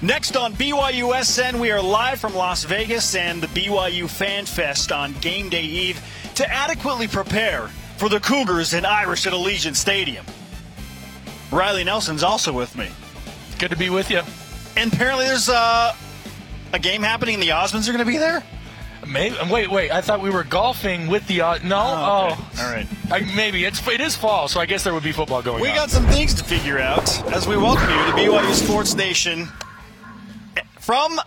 Next on BYUSN, we are live from Las Vegas and the BYU Fan Fest on game day eve to adequately prepare for the Cougars and Irish at Allegiant Stadium. Riley Nelson's also with me. Good to be with you. And apparently there's uh, a game happening. And The Osmonds are going to be there? Maybe. Wait, wait. I thought we were golfing with the. Uh, no. Oh, okay. Oh. All right. I, maybe it's it is fall, so I guess there would be football going on. We on. got some things to figure out as we welcome you to BYU Sports Nation from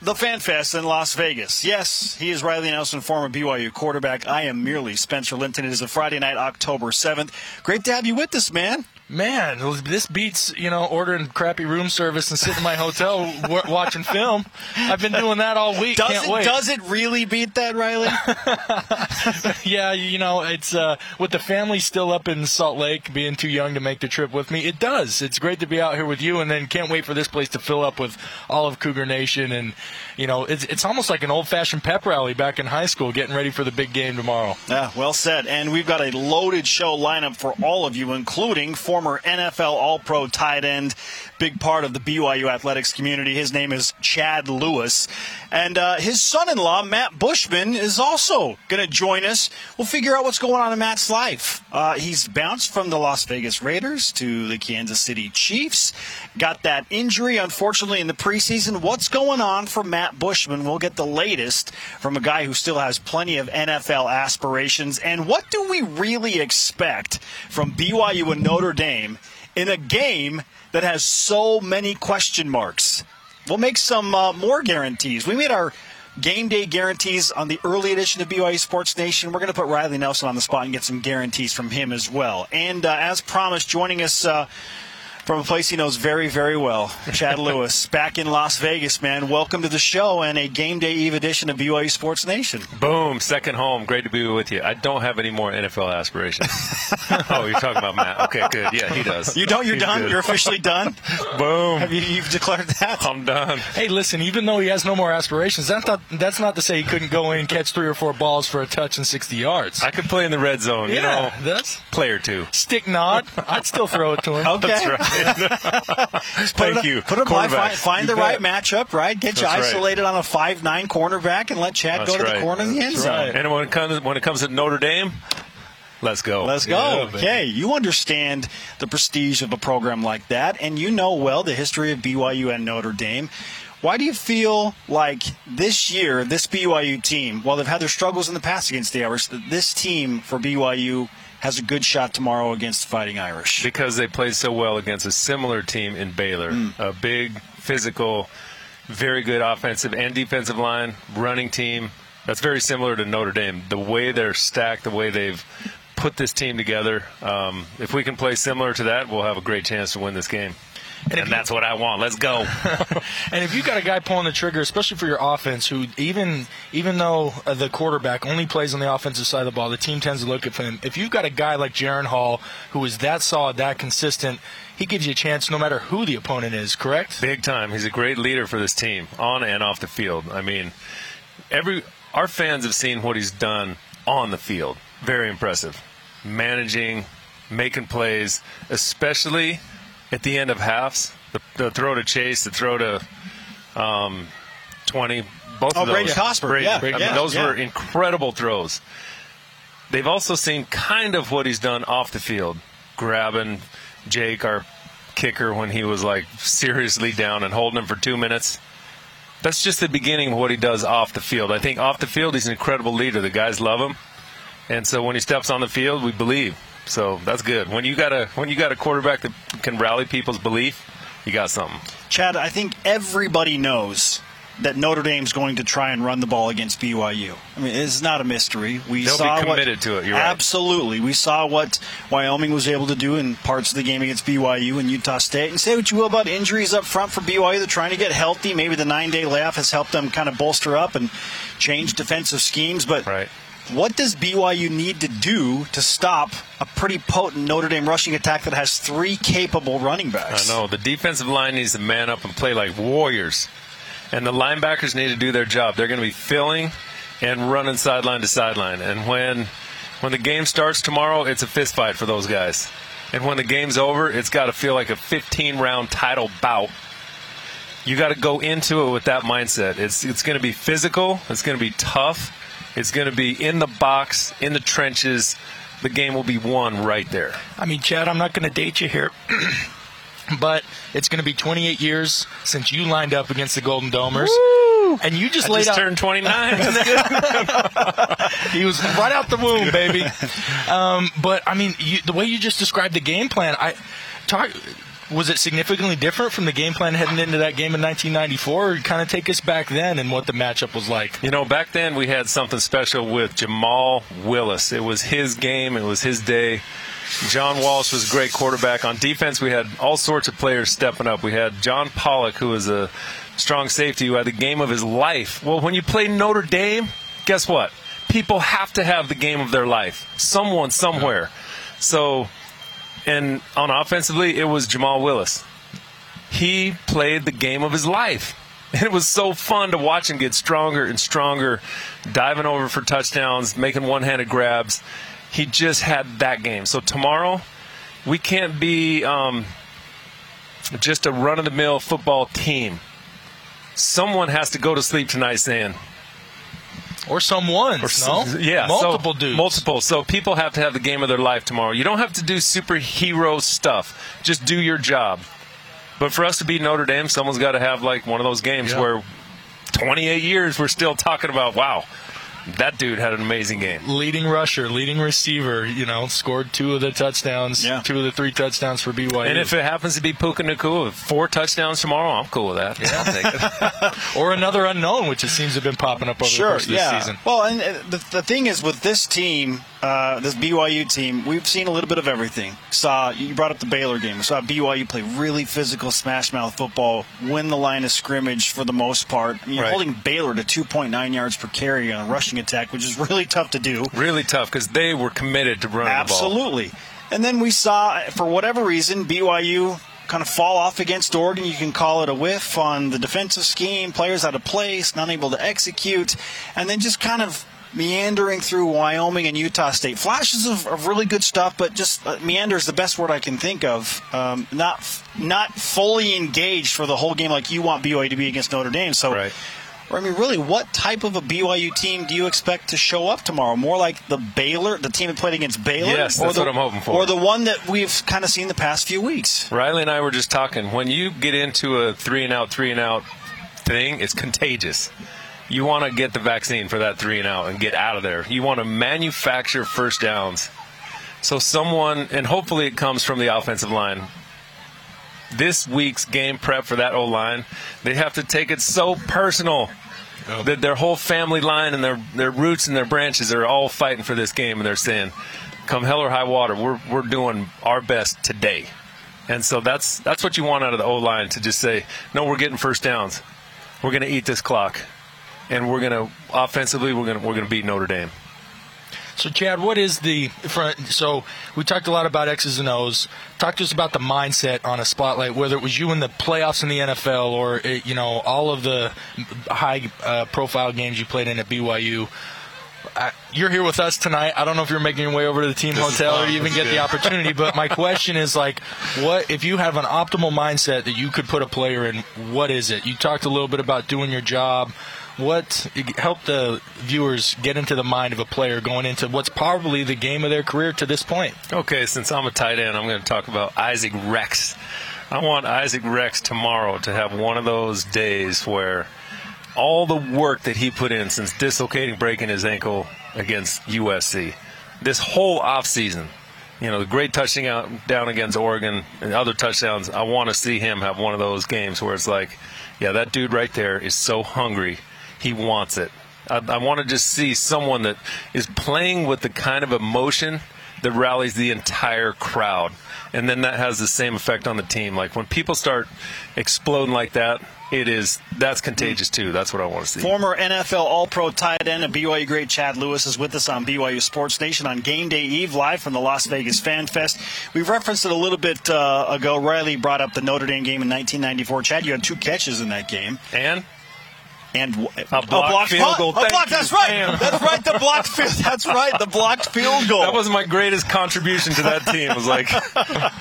the Fan Fest in Las Vegas. Yes, he is Riley Nelson, former BYU quarterback. I am merely Spencer Linton. It is a Friday night, October 7th. Great to have you with us, man. Man, this beats you know ordering crappy room service and sitting in my hotel w- watching film. I've been doing that all week. Does Can't it, wait. does it really beat that, Riley? yeah, you know, it's uh, with the family still up in Salt Lake, being too young to make the trip with me. It does. It's great to be out here with you, and then can't wait for this place to fill up with all of Cougar Nation. And you know, it's it's almost like an old-fashioned pep rally back in high school, getting ready for the big game tomorrow. Yeah, well said. And we've got a loaded show lineup for all of you, including former NFL All Pro tight end, big part of the BYU athletics community. His name is Chad Lewis. And uh, his son in law, Matt Bushman, is also going to join us. We'll figure out what's going on in Matt's life. Uh, he's bounced from the Las Vegas Raiders to the Kansas City Chiefs. Got that injury, unfortunately, in the preseason. What's going on for Matt Bushman? We'll get the latest from a guy who still has plenty of NFL aspirations. And what do we really expect from BYU and Notre Dame in a game that has so many question marks? We'll make some uh, more guarantees. We made our game day guarantees on the early edition of BYU Sports Nation. We're going to put Riley Nelson on the spot and get some guarantees from him as well. And uh, as promised, joining us. Uh, from a place he knows very, very well. Chad Lewis, back in Las Vegas, man. Welcome to the show and a game day eve edition of BYU Sports Nation. Boom, second home. Great to be with you. I don't have any more NFL aspirations. oh, you're talking about Matt. Okay, good. Yeah, he does. You don't? You're He's done? good. You're officially done? Boom. Have you you've declared that? I'm done. Hey, listen, even though he has no more aspirations, that's not that's not to say he couldn't go in, and catch three or four balls for a touch and 60 yards. I could play in the red zone. You know, that's player two. stick nod. I'd still throw it to him. Okay. That's right. Thank you. Put it by, find, find You the right matchup, right? Get you That's right. isolated on a five nine cornerback and let Chad That's go to right. the corner of the end zone. right. And when it comes when it comes to Notre Dame, let's go. Let's go. Yeah, okay, you understand the prestige of a program like that, and you know well the history of BYU and Notre Dame. Why do you feel like this year, this BYU team, while they've had their struggles in the past against the Irish, that this team for BYU has a good shot tomorrow against the Fighting Irish? because they played so well against a similar team in Baylor. Hmm. A big, physical, very good offensive and defensive line, running team. That's very similar to Notre Dame. The way they're stacked, the way they've put this team together. Um, if we can play similar to that, we'll have a great chance to win this game. And, you- that's what I want. Let's go. And if you've got a guy pulling the trigger, especially for your offense, who even even though uh, the quarterback only plays on the offensive side of the ball, the team tends to look at him. If you've got a guy like Jaren Hall who is that solid, that consistent, he gives you a chance no matter who the opponent is. Correct? Big time. He's a great leader for this team, on and off the field. I mean, every our fans have seen what he's done on the field. Very impressive. Managing, making plays, especially at the end of halves. The, the throw to Chase, the throw to um, 20. Both Oh, of those. Brady Cosper, Brady. yeah, I mean, yeah, those yeah. were incredible throws. They've also seen kind of what he's done off the field, grabbing Jake, our kicker, when he was like seriously down and holding him for two minutes. That's just the beginning of what he does off the field. I think off the field, he's an incredible leader. The guys love him, and so when he steps on the field, we believe. So that's good. When you got a when you got a quarterback that can rally people's belief, you got something. Chad, I think everybody knows that Notre Dame's going to try and run the ball against BYU. I mean, it's not a mystery. We They'll be saw committed what, to it, you're right. absolutely. We saw what Wyoming was able to do in parts of the game against BYU and Utah State. And say what you will about injuries up front for BYU, they're trying to get healthy. Maybe the nine-day layoff has helped them kind of bolster up and change defensive schemes. But Right. What does BYU need to do to stop a pretty potent Notre Dame rushing attack that has three capable running backs? I know the defensive line needs to man up and play like warriors, and the linebackers need to do their job. They're going to be filling and running sideline to sideline. And when when the game starts tomorrow, it's a fist fight for those guys. And when the game's over, it's got to feel like a 15 round title bout. you got to go into it with that mindset. It's it's going to be physical. It's going to be tough. It's going to be in the box, in the trenches. The game will be won right there. I mean, Chad, I'm not going to date you here. but it's going to be 28 years since you lined up against the Golden Domers. Woo! And you just I laid just out. turned 29. he was right out the womb, baby. Um, but I mean, you, the way you just described the game plan, I talk. Was it significantly different from the game plan heading into that game in 1994? Or kind of take us back then and what the matchup was like. You know, back then we had something special with Jamal Willis. It was his game. It was his day. John Walsh was a great quarterback. On defense, we had all sorts of players stepping up. We had John Pollock, who was a strong safety, who had the game of his life. Well, when you play Notre Dame, guess what? People have to have the game of their life. Someone, somewhere. So, and on offensively, it was Jamal Willis. He played the game of his life. And it was so fun to watch him get stronger and stronger, diving over for touchdowns, making one handed grabs he just had that game. So tomorrow, we can't be um, just a run of the mill football team. Someone has to go to sleep tonight saying, or someone, or, no? Yeah, multiple so, dudes. Multiple. So people have to have the game of their life tomorrow. You don't have to do superhero stuff. Just do your job. But for us to beat Notre Dame, someone's got to have like one of those games yeah. where 28 years we're still talking about, wow, that dude had an amazing game. Leading rusher, leading receiver, you know, scored two of the touchdowns, yeah. two of the three touchdowns for BYU. And if it happens to be Puka Nacua, four touchdowns tomorrow, I'm cool with that. Yeah, I'll take it. or another unknown, which it seems to have been popping up over sure, the course of yeah. this season. Well, and the, the thing is with this team, uh, this BYU team, we've seen a little bit of everything. Saw you brought up the Baylor game. We saw BYU play really physical, smash mouth football, win the line of scrimmage for the most part. You're right. holding Baylor to 2.9 yards per carry on a rushing attack, which is really tough to do. Really tough because they were committed to running Absolutely. And then we saw, for whatever reason, BYU kind of fall off against Oregon. You can call it a whiff on the defensive scheme, players out of place, not able to execute, and then just kind of meandering through Wyoming and Utah State. Flashes of, of really good stuff, but just uh, meander is the best word I can think of. Um, not not fully engaged for the whole game like you want BYU to be against Notre Dame. So. Right. I mean, really, what type of a BYU team do you expect to show up tomorrow? More like the Baylor, the team that played against Baylor? Yes, or that's the, what I'm hoping for. Or the one that we've kind of seen the past few weeks? Riley and I were just talking. When you get into a three and out, three and out thing, it's contagious. You want to get the vaccine for that three and out and get out of there. You want to manufacture first downs. So someone, and hopefully it comes from the offensive line. This week's game prep for that O line, they have to take it so personal Oh. that their whole family line and their their roots and their branches are all fighting for this game, and they're saying, "Come hell or high water, we're we're doing our best today." And so that's that's what you want out of the O line to just say, "No, we're getting first downs. We're going to eat this clock, and we're going to offensively we're going to we're going to beat Notre Dame." So, Chad, what is the front? So, we talked a lot about X's and O's. Talk to us about the mindset on a spotlight, whether it was you in the playoffs in the NFL or it, you know all of the high-profile uh, games you played in at BYU. Uh, you're here with us tonight. I don't know if you're making your way over to the team This hotel or you even get is the opportunity. But my question is like, what if you have an optimal mindset that you could put a player in? What is it? You talked a little bit about doing your job. What help the viewers get into the mind of a player going into what's probably the game of their career to this point? Okay, since I'm a tight end, I'm going to talk about Isaac Rex. I want Isaac Rex tomorrow to have one of those days where all the work that he put in since dislocating, breaking his ankle against USC, this whole offseason, you know, the great touchdown down against Oregon and other touchdowns, I want to see him have one of those games where it's like, yeah, that dude right there is so hungry. He wants it. I, I want to just see someone that is playing with the kind of emotion that rallies the entire crowd. And then that has the same effect on the team. Like when people start exploding like that, it is that's contagious too. That's what I want to see. Former NFL All Pro tight end and BYU great Chad Lewis is with us on BYU Sports Nation on Game Day Eve live from the Las Vegas Fan Fest. We've referenced it a little bit uh, ago. Riley brought up the Notre Dame game in 1994. Chad, you had two catches in that game. And and w- A blocked field goal. A Thank blocked- that's right. Damn. That's right. The blocked field. That's right. The blocked field goal. That was my greatest contribution to that team. Was like,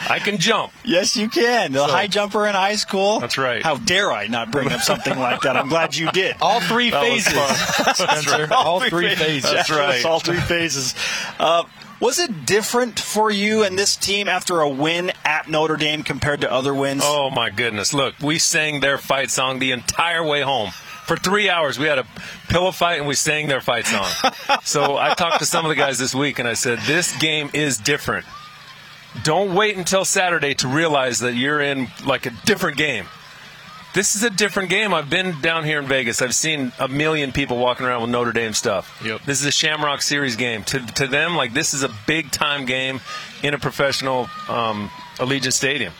I can jump. Yes, you can. The So- high jumper in high school. That's right. How dare I not bring up something like that? I'm glad you did. All three That was phases, Spencer. All three phases. That's right. All three phases. Uh, was it different for you and this team after a win at Notre Dame compared to other wins? Oh my goodness! Look, we sang their fight song the entire way home. For three hours, we had a pillow fight and we sang their fight song. so I talked to some of the guys this week and I said, "This game is different. Don't wait until Saturday to realize that you're in like a different game. This is a different game. I've been down here in Vegas. I've seen a million people walking around with Notre Dame stuff. Yep. This is a Shamrock Series game. To, to them, like this is a big time game in a professional um, Allegiant Stadium.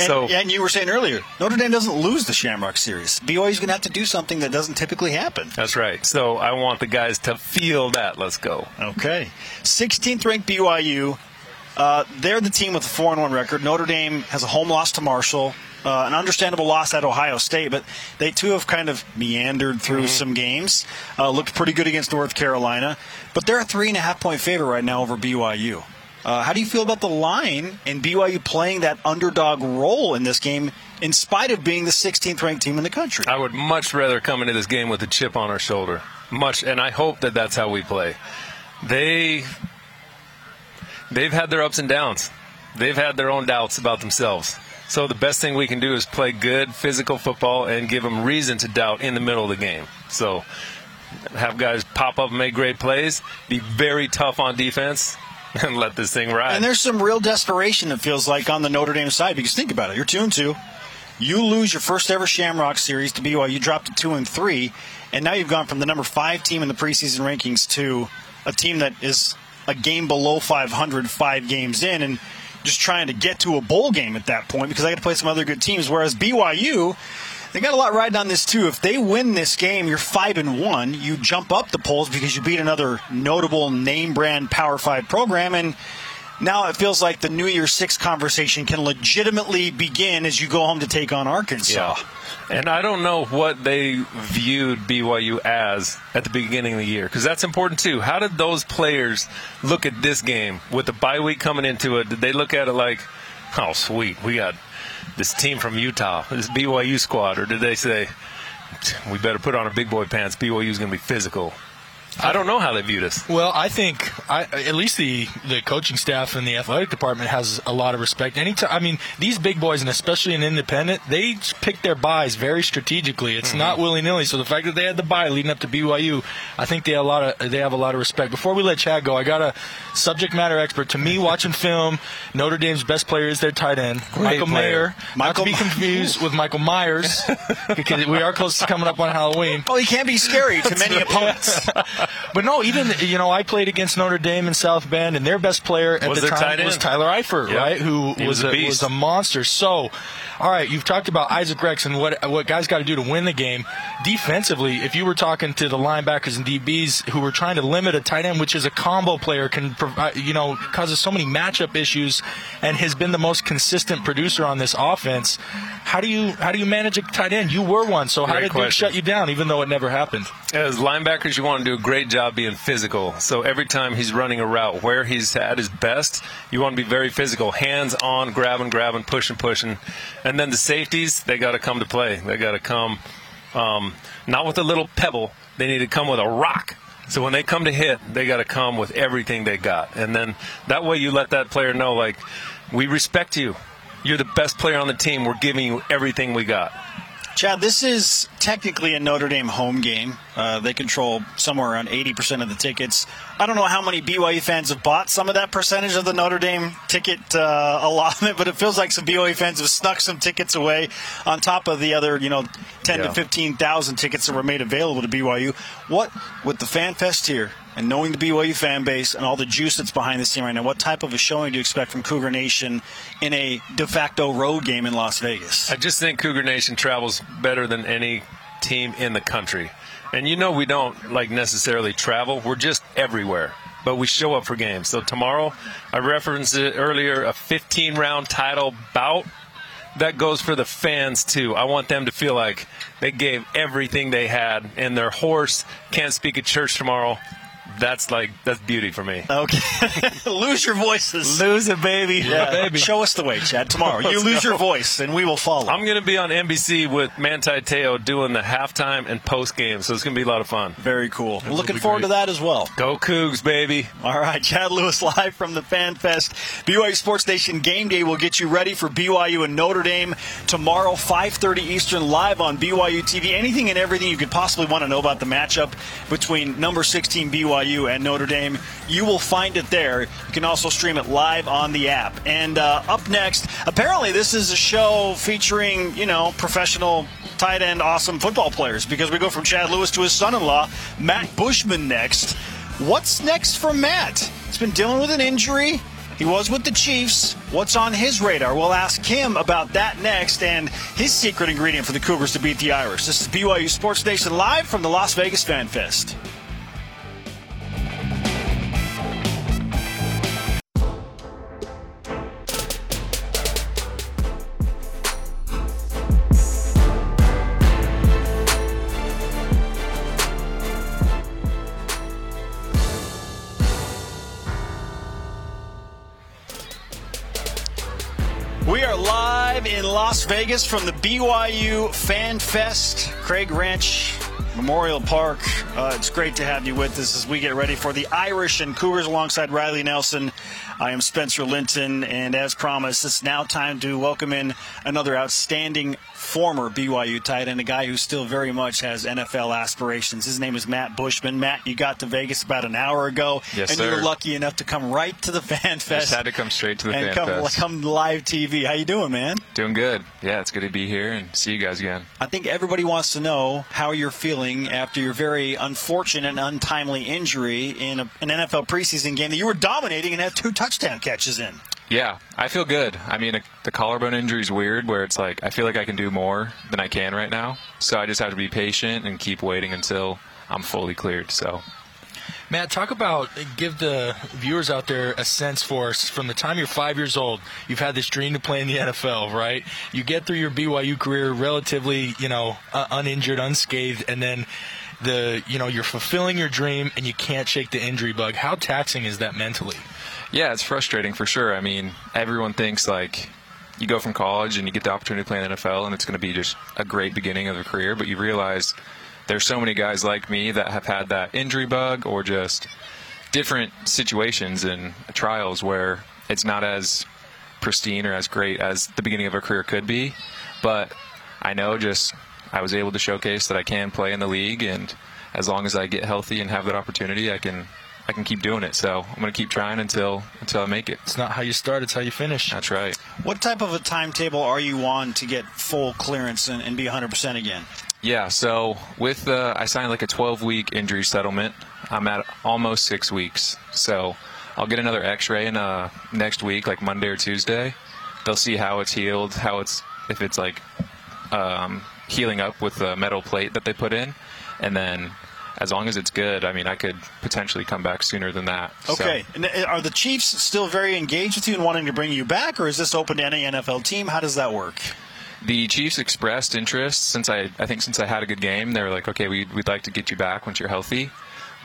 And, so and you were saying earlier, Notre Dame doesn't lose the Shamrock Series. BYU's going to have to do something that doesn't typically happen. That's right. So I want the guys to feel that. Let's go. Okay. 16th ranked BYU. Uh, they're the team with a 4 1 record. Notre Dame has a home loss to Marshall, uh, an understandable loss at Ohio State, but they too have kind of meandered through some games. Uh, looked pretty good against North Carolina, but they're a three and a half point favorite right now over BYU. Uh, how do you feel about the line and BYU playing that underdog role in this game in spite of being the 16th ranked team in the country? I would much rather come into this game with a chip on our shoulder. Much, and I hope that that's how we play. They they've had their ups and downs. They've had their own doubts about themselves. So the best thing we can do is play good physical football and give them reason to doubt in the middle of the game. So have guys pop up and make great plays, be very tough on defense, and let this thing ride. And there's some real desperation, it feels like, on the Notre Dame side. Because think about it, you're two and two. You lose your first ever Shamrock series to BYU. You dropped to two and three, and now you've gone from the number five team in the preseason rankings to a team that is a game below 500, five games in, and just trying to get to a bowl game at that point because I got to play some other good teams. Whereas BYU, they got a lot riding on this too. If they win this game, you're five and one. You jump up the polls because you beat another notable name brand Power Five program, and now it feels like the New Year Six conversation can legitimately begin as you go home to take on Arkansas. Yeah. And I don't know what they viewed BYU as at the beginning of the year because that's important too. How did those players look at this game with the bye week coming into it? Did they look at it like, oh, sweet, we got this team from Utah, this BYU squad? Or did they say, we better put on our big boy pants, BYU's going to be physical? I don't know how they viewed us. Well, I think I, at least the, the coaching staff and the athletic department has a lot of respect. Anytime, I mean, these big boys, and especially an independent, they pick their byes very strategically. It's not mm-hmm. willy nilly. So the fact that they had the bye leading up to BYU, I think they have a lot of they have a lot of respect. Before we let Chad go, I got a subject matter expert. To me, watching film, Notre Dame's best player is their tight end, Michael player. Mayer. Michael not to be confused with Michael Myers, because we are close to coming up on Halloween. Oh, he can be scary to many opponents. But no, even you know, I played against Notre Dame in South Bend, and their best player at Was the time was. Tyler Eifert, Yep. right? Who He was was a was a monster. So, all right, you've talked about Isaac Rex and what what guys got to do to win the game defensively. If you were talking to the linebackers and DBs who were trying to limit a tight end, which is a combo player, can provide you know causes so many matchup issues, and has been the most consistent producer on this offense. How do you how do you manage a tight end? You were one, so how Great did Duke shut you down, even though it never happened? As linebackers, you want to do a great job being physical. So every time he's running a route where he's at his best, you want to be very physical, hands on, grabbing, grabbing, pushing, pushing. And then the safeties, they got to come to play. They got to come um, not with a little pebble, they need to come with a rock. So when they come to hit, they got to come with everything they got. And then that way you let that player know, like, we respect you. You're the best player on the team. We're giving you everything we got. Chad, this is technically a Notre Dame home game. Uh, they control somewhere around 80% of the tickets. I don't know how many BYU fans have bought some of that percentage of the Notre Dame ticket uh, allotment, but it feels like some BYU fans have snuck some tickets away on top of the other, you know, 10 Yeah. to 15,000 tickets that were made available to BYU. What, with the fan fest here and knowing the BYU fan base and all the juice that's behind this team right now, what type of a showing do you expect from Cougar Nation in a de facto road game in Las Vegas? I just think Cougar Nation travels better than any team in the country. And you know we don't like necessarily travel. We're just everywhere. But we show up for games. So tomorrow, I referenced it earlier, a 15 round title bout. that goes for the fans too. I want them to feel like they gave everything they had, and their hoarse can't speak at church tomorrow that's like that's beauty for me. Okay, lose your voices. Lose it, baby. Yeah, baby. Show us the way, Chad. Tomorrow, you lose go. your voice, and we will follow. I'm going to be on NBC with Manti Te'o doing the halftime and post game, so it's going to be a lot of fun. Very cool. That Looking forward great. to that as well. Go Cougs, baby! All right, Chad Lewis live from the Fan Fest. BYU Sports Nation Game Day will get you ready for BYU and Notre Dame tomorrow, 5:30 Eastern, live on BYU TV. Anything and everything you could possibly want to know about the matchup between number 16 BYU BYU and Notre Dame. You will find it there. You can also stream it live on the app. And uh, up next, apparently this is a show featuring, you know, professional tight end, awesome football players because we go from Chad Lewis to his son-in-law, Matt Bushman next. What's next for Matt? He's been dealing with an injury. He was with the Chiefs. What's on his radar? We'll ask him about that next and his secret ingredient for the Cougars to beat the Irish. This is BYU Sports Nation live from the Las Vegas Fan Fest. Vegas from the BYU Fan Fest, Craig Ranch Memorial Park. Uh, it's great to have you with us as we get ready for the Irish and Cougars alongside Riley Nelson. I am Spencer Linton, and as promised, it's now time to welcome in another outstanding former BYU tight end, a guy who still very much has NFL aspirations. His name is Matt Bushman. Matt, you got to Vegas about an hour ago, yes, and sir. you were lucky enough to come right to the Fan Fest. Just had to come straight to the and Fan come, Fest. come live TV. How you doing, man? Doing good. Yeah, it's good to be here and see you guys again. I think everybody wants to know how you're feeling after your very unfortunate and untimely injury in a, an NFL preseason game that you were dominating and had two touchdown catches in. Yeah, I feel good. I mean, the collarbone injury is weird where it's like I feel like I can do more than I can right now. So I just have to be patient and keep waiting until I'm fully cleared. So Matt, talk about give the viewers out there a sense for us from the time you're five years old. You've had this dream to play in the NFL, right? You get through your BYU career relatively, you know, uh, uninjured, unscathed, and then the you know you're fulfilling your dream and you can't shake the injury bug. How taxing is that mentally? Yeah, it's frustrating for sure. I mean, everyone thinks like you go from college and you get the opportunity to play in the NFL and it's going to be just a great beginning of a career, but you realize there's so many guys like me that have had that injury bug or just different situations and trials where it's not as pristine or as great as the beginning of a career could be. But I know just I was able to showcase that I can play in the league and as long as I get healthy and have that opportunity, I can I can keep doing it. So I'm going to keep trying until until I make it. It's not how you start; it's how you finish. That's right. What type of a timetable are you on to get full clearance and, and be 100% again? Yeah. So with uh, I signed like a 12 week injury settlement. I'm at almost six weeks. So I'll get another X-ray in uh, next week, like Monday or Tuesday. They'll see how it's healed, how it's if it's like um, healing up with the metal plate that they put in, and then as long as it's good, I mean, I could potentially come back sooner than that. Okay. So. And uh, are the Chiefs still very engaged with you and wanting to bring you back, or is this open to any NFL team? How does that work? The Chiefs expressed interest since I, I think since I had a good game. They were like, okay, we'd, we'd like to get you back once you're healthy,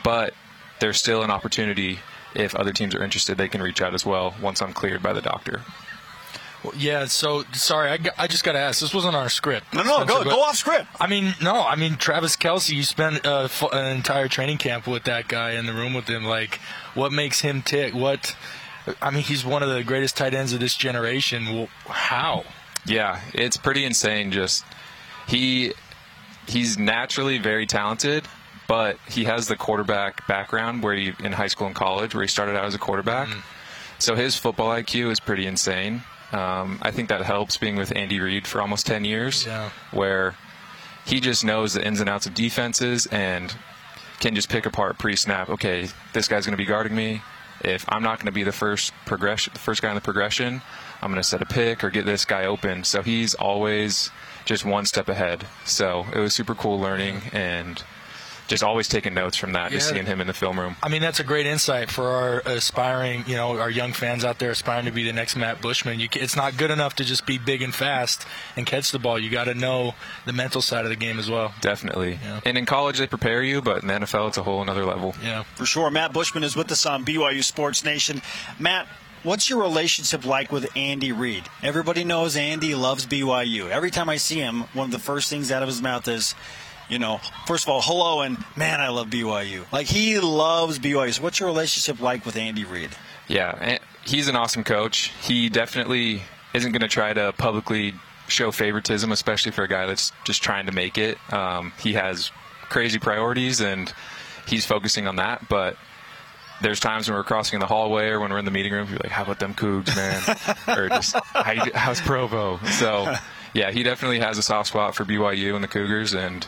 but there's still an opportunity if other teams are interested. They can reach out as well once I'm cleared by the doctor. Yeah, so sorry, I, I just got to ask. This wasn't our script. No, no, Spencer, go go off script. I mean, no, I mean Travis Kelce. You spent uh, an entire training camp with that guy in the room with him. Like, what makes him tick? What? I mean, he's one of the greatest tight ends of this generation. Well, how? Yeah, it's pretty insane. Just he he's naturally very talented, but he has the quarterback background where he in high school and college where he started out as a quarterback. Mm. So his football IQ is pretty insane. Um, I think that helps being with Andy Reid for almost 10 years, yeah. where he just knows the ins and outs of defenses and can just pick apart pre-snap. Okay, this guy's going to be guarding me. If I'm not going to be the first progression, the first guy in the progression, I'm going to set a pick or get this guy open. So he's always just one step ahead. So it was super cool learning and just always taking notes from that, just seeing him in the film room. I mean, that's a great insight for our aspiring, you know, our young fans out there aspiring to be the next Matt Bushman. You, it's not good enough to just be big and fast and catch the ball. You got to know the mental side of the game as well. Definitely. Yeah. And in college, they prepare you, but in the NFL, it's a whole another level. Yeah. For sure. Matt Bushman is with us on BYU Sports Nation. Matt, what's your relationship like with Andy Reid? Everybody knows Andy loves BYU. Every time I see him, one of the first things out of his mouth is, you know, first of all, hello, and man, I love BYU. Like, he loves BYU. So, what's your relationship like with Andy Reid? Yeah, he's an awesome coach. He definitely isn't going to try to publicly show favoritism, especially for a guy that's just trying to make it. Um, he has crazy priorities, and he's focusing on that. But there's times when we're crossing in the hallway or when we're in the meeting room, you're like, "How about them Cougs, man?" or just, How "How's Provo?" So, yeah, he definitely has a soft spot for BYU and the Cougars, and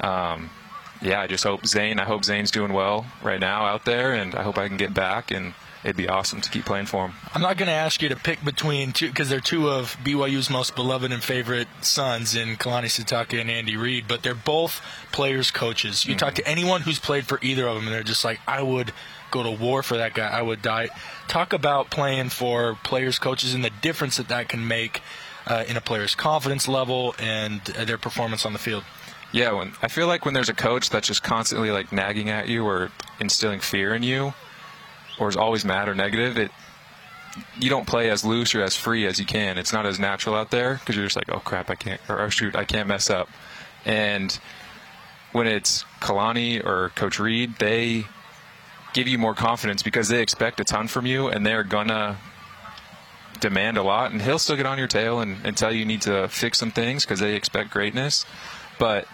um, yeah, I just hope Zane. I hope Zane's doing well right now out there, and I hope I can get back, and it'd be awesome to keep playing for him. I'm not going to ask you to pick between two because they're two of BYU's most beloved and favorite sons in Kalani Sitake and Andy Reid, but they're both players, coaches. You talk to anyone who's played for either of them, and they're just like, I would go to war for that guy. I would die. Talk about playing for players, coaches, and the difference that that can make uh, in a player's confidence level and uh, their performance on the field. Yeah, when I feel like when there's a coach that's just constantly like nagging at you or instilling fear in you, or is always mad or negative, it you don't play as loose or as free as you can. It's not as natural out there because you're just like, oh crap, I can't, or oh shoot, I can't mess up. And when it's Kalani or Coach Reid, they give you more confidence because they expect a ton from you and they're gonna demand a lot. And he'll still get on your tail and, and tell you you need to fix some things because they expect greatness. But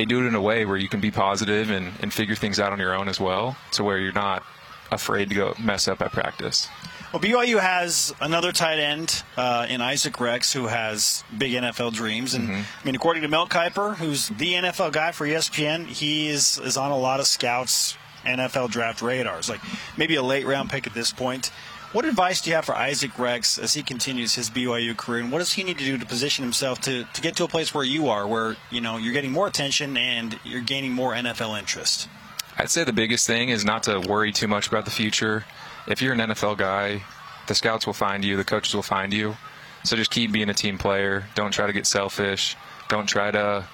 they do it in a way where you can be positive and, and figure things out on your own as well, to where you're not afraid to go mess up at practice. Well, BYU has another tight end uh, in Isaac Rex who has big NFL dreams, and I mean, according to Mel Kiper, who's the NFL guy for ESPN, he is is on a lot of scouts NFL draft radars, like maybe a late round pick at this point. What advice do you have for Isaac Rex as he continues his BYU career, and what does he need to do to position himself to, to get to a place where you are, where you know you're getting more attention and you're gaining more NFL interest? I'd say the biggest thing is not to worry too much about the future. If you're an NFL guy, the scouts will find you, the coaches will find you. So just keep being a team player. Don't try to get selfish. Don't try to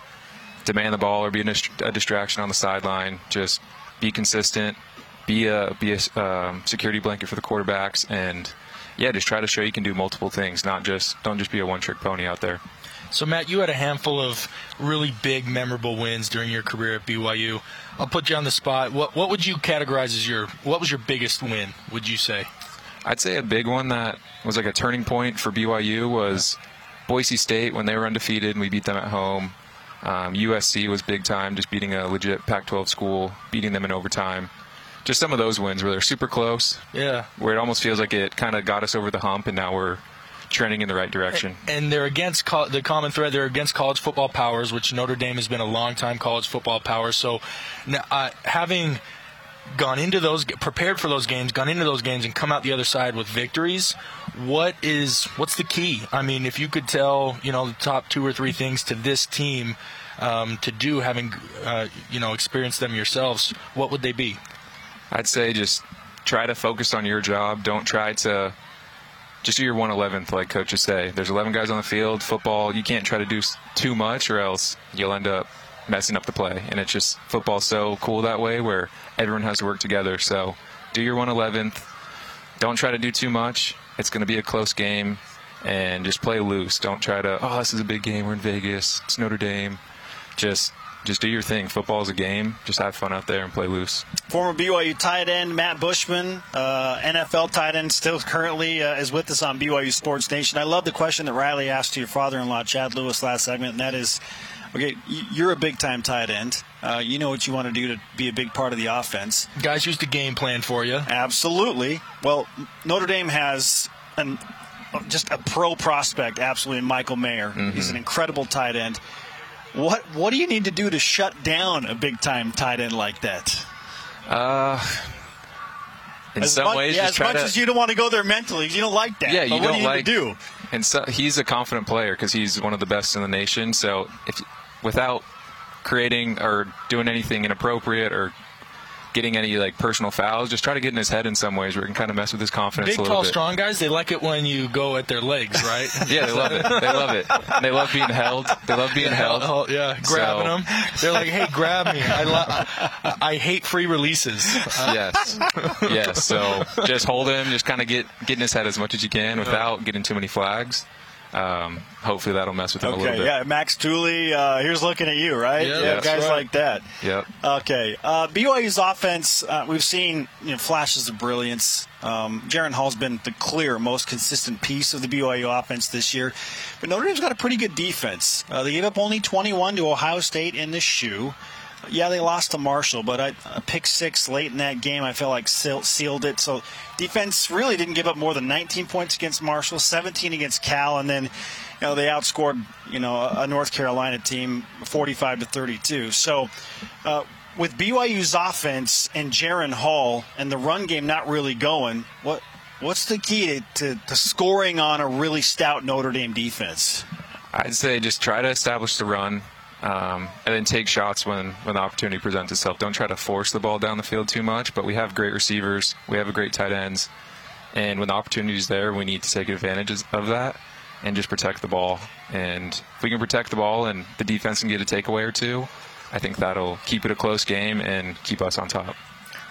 demand the ball or be a a distraction on the sideline. Just be consistent. Be a be a um, security blanket for the quarterbacks, and yeah, just try to show you can do multiple things. Not just don't just be a one-trick pony out there. So, Matt, you had a handful of really big, memorable wins during your career at BYU. I'll put you on the spot. What what would you categorize as your what was your biggest win? Would you say? I'd say a big one that was like a turning point for BYU was Boise State when they were undefeated and we beat them at home. Um, USC was big time, just beating a legit Pac-12 school, beating them in overtime. Just some of those wins where they're super close, Yeah. where it almost feels like it kind of got us over the hump, and now we're trending in the right direction. And they're against co- the common thread. They're against college football powers, which Notre Dame has been a long time college football power. So, now, uh, having gone into those, prepared for those games, gone into those games, and come out the other side with victories, what is what's the key? I mean, if you could tell, you know, the top two or three things to this team um, to do, having uh, you know experienced them yourselves, what would they be? I'd say just try to focus on your job. Don't try to just do your 111th, like coaches say. There's 11 guys on the field. Football, you can't try to do too much, or else you'll end up messing up the play. And it's just football's so cool that way, where everyone has to work together. So do your 111th. Don't try to do too much. It's going to be a close game, and just play loose. Don't try to. Oh, this is a big game. We're in Vegas. It's Notre Dame. Just just do your thing. Football is a game. Just have fun out there and play loose. Former BYU tight end Matt Bushman, uh, NFL tight end, still currently uh, is with us on BYU Sports Nation. I love the question that Riley asked to your father-in-law, Chad Lewis, last segment, and that is, okay, you're a big-time tight end. Uh, you know what you want to do to be a big part of the offense. Guys used to game plan for you. Absolutely. Well, Notre Dame has an, just a pro prospect, absolutely, in Michael Mayer. He's an incredible tight end. What what do you need to do to shut down a big time tight end like that? Uh, in As some much, ways, yeah, just as try much to. as you don't want to go there mentally, you don't like that. yeah, you what don't do you like. need to do? And so he's a confident player because he's one of the best in the nation. So if without creating or doing anything inappropriate or getting any like personal fouls. Just try to get in his head in some ways where it can kind of mess with his confidence Big, a little tall, bit. strong guys, they like it when you go at their legs, right? Yeah, they love it. They love it. And they love being held. They love being held. Oh, yeah, grabbing So- them. They're like, "Hey, grab me!" I, lo- I, I hate free releases. Uh, Yes. yes. So just hold him. Just kind of get get in his head as much as you can without getting too many flags. Um, hopefully that'll mess with him a little bit. yeah, Max Tooley, uh, here's looking at you, right? Yeah, Yeah, guys right. like that. Yep. Okay, uh, BYU's offense, uh, we've seen you know, flashes of brilliance. Um, Jaren Hall's been the clear most consistent piece of the BYU offense this year, but Notre Dame's got a pretty good defense. Uh, they gave up only 21 to Ohio State in the shoe. Yeah, they lost to Marshall, but I, a pick six late in that game, I felt like sealed it. So defense really didn't give up more than 19 points against Marshall, 17 against Cal, and then you know they outscored you know a North Carolina team 45 to 32. So uh, with BYU's offense and Jaren Hall and the run game not really going, what what's the key to, to, to scoring on a really stout Notre Dame defense? I'd say just try to establish the run, um, and then take shots when when the opportunity presents itself. Don't try to force the ball down the field too much. But we have great receivers. We have a great tight ends, and when the opportunity is there, we need to take advantage of that and just protect the ball. And if we can protect the ball and the defense can get a takeaway or two, I think that'll keep it a close game and keep us on top.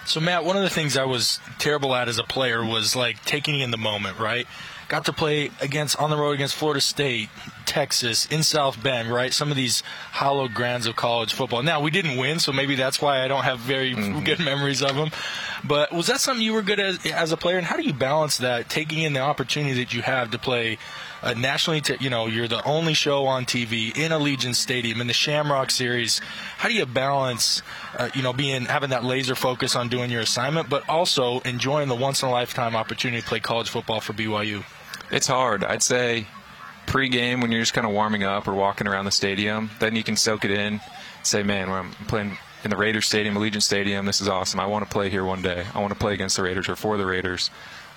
So Matt, one of the things I was terrible at as a player was like taking in the moment, right? Got to play against on the road against Florida State, Texas, in South Bend, right? Some of these hallowed grounds of college football. Now we didn't win, so maybe that's why I don't have very mm-hmm. good memories of them. But was that something you were good as as a player? And how do you balance that, taking in the opportunity that you have to play uh, nationally? To, you know, you're the only show on TV in Allegiant Stadium in the Shamrock Series. How do you balance, uh, you know, being having that laser focus on doing your assignment, but also enjoying the once in a lifetime opportunity to play college football for BYU? It's hard. I'd say pre-game when you're just kind of warming up or walking around the stadium, then you can soak it in. Say, man, when I'm playing in the Raiders Stadium, Allegiant Stadium, this is awesome. I want to play here one day. I want to play against the Raiders or for the Raiders.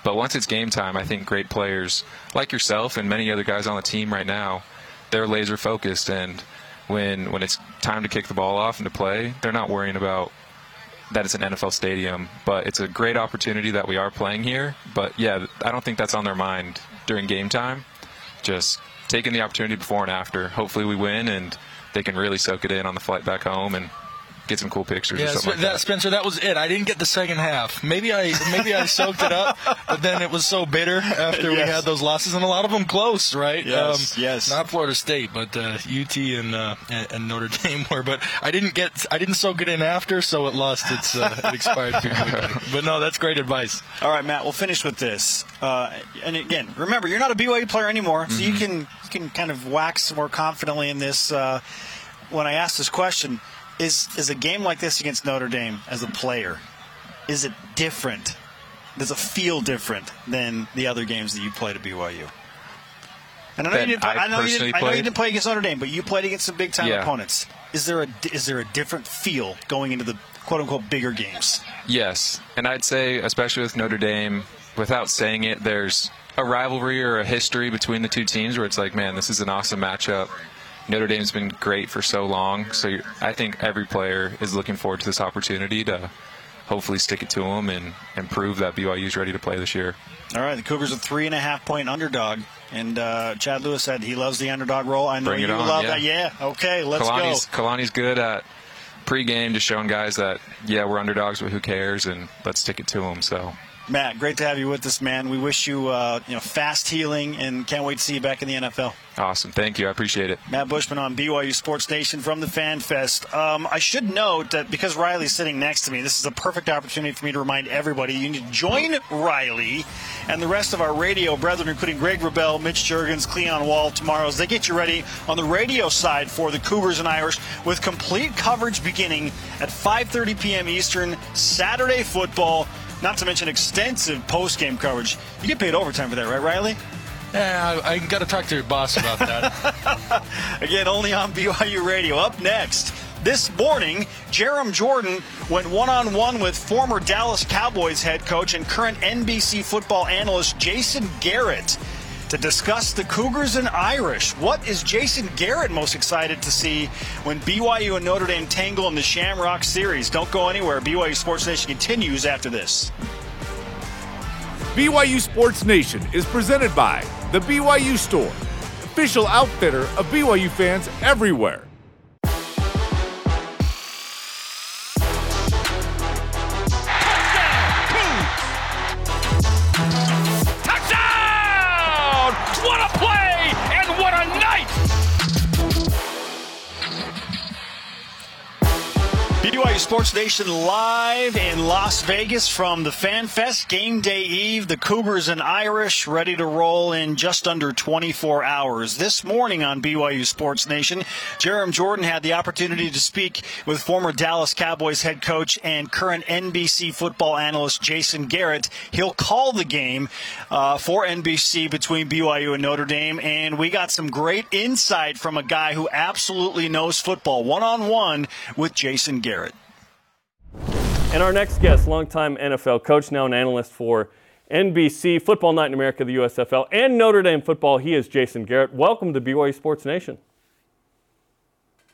But once it's game time, I think great players like yourself and many other guys on the team right now, they're laser focused. And when when it's time to kick the ball off and to play, they're not worrying about that it's an NFL stadium, but it's a great opportunity that we are playing here. But yeah, I don't think that's on their mind during game time. Just taking the opportunity before and after. Hopefully, we win and they can really soak it in on the flight back home and get some cool pictures or Yeah, something Sp- like that, that. Spencer, that was it. I didn't get the second half. Maybe I maybe I soaked it up, but then it was so bitter after we had those losses, and a lot of them close, right? Um, Yes, yes. Not Florida State, but uh, UT and, uh, and and Notre Dame were. But I didn't get I didn't soak it in after, so it lost its uh, it expired too quickly. But no, that's great advice. All right, Matt, we'll finish with this. Uh, and again, remember, you're not a BYU player anymore, so you can you can kind of wax more confidently in this. Uh, when I ask this question, is is a game like this against Notre Dame as a player, is it different? Does it feel different than the other games that you played at BYU? And I know, you didn't, play- I I, know you didn't, I know you didn't play against Notre Dame, but you played against some big time Yeah. opponents. Is there a is there a different feel going into the quote unquote bigger games? Yes, and I'd say, especially with Notre Dame, without saying it, there's a rivalry or a history between the two teams where it's like, man, this is an awesome matchup. Notre Dame's been great for so long, so I think every player is looking forward to this opportunity to hopefully stick it to them and, and prove that BYU is ready to play this year. All right, the Cougars are three and a half point underdog, and uh, Chad Lewis said he loves the underdog role. I know Bring you on, love yeah. that. Yeah, okay, let's Kalani's, go. Kalani's good at pregame, just showing guys that yeah we're underdogs, but who cares, and let's stick it to them. So Matt, great to have you with us, man. We wish you uh, you know fast healing, and can't wait to see you back in the NFL. awesome, thank you, I appreciate it. Matt Bushman on BYU Sports Nation from the Fan Fest. Um, I should note that because Riley's sitting next to me, this is a perfect opportunity for me to remind everybody you need to join Riley and the rest of our radio brethren, including Greg Wrubell, Mitch Juergens, Cleon Wall, tomorrow as they get you ready on the radio side for the Cougars and Irish with complete coverage beginning at 5:30 p.m. Eastern Saturday football. Not to mention extensive post-game coverage. You get paid overtime for that, right, Riley? Yeah, I, I got to talk to your boss about that. Again, only on BYU Radio. Up next, this morning, Jarom Jordan went one on one with former Dallas Cowboys head coach and current NBC football analyst Jason Garrett. To discuss the Cougars and Irish. What is Jason Garrett most excited to see when BYU and Notre Dame tangle in the Shamrock Series? Don't go anywhere. BYU Sports Nation continues after this. BYU Sports Nation is presented by The BYU Store, official outfitter of BYU fans everywhere. Sports Nation live in Las Vegas from the Fan Fest game day eve. The Cougars and Irish ready to roll in just under 24 hours. This morning on BYU Sports Nation, Jarom Jordan had the opportunity to speak with former Dallas Cowboys head coach and current NBC football analyst Jason Garrett. He'll call the game uh, for NBC between BYU and Notre Dame, and we got some great insight from a guy who absolutely knows football one on one with Jason Garrett. And our next guest, longtime NFL coach, now an analyst for NBC, Football Night in America, the USFL, and Notre Dame football. He is Jason Garrett. Welcome to BYU Sports Nation.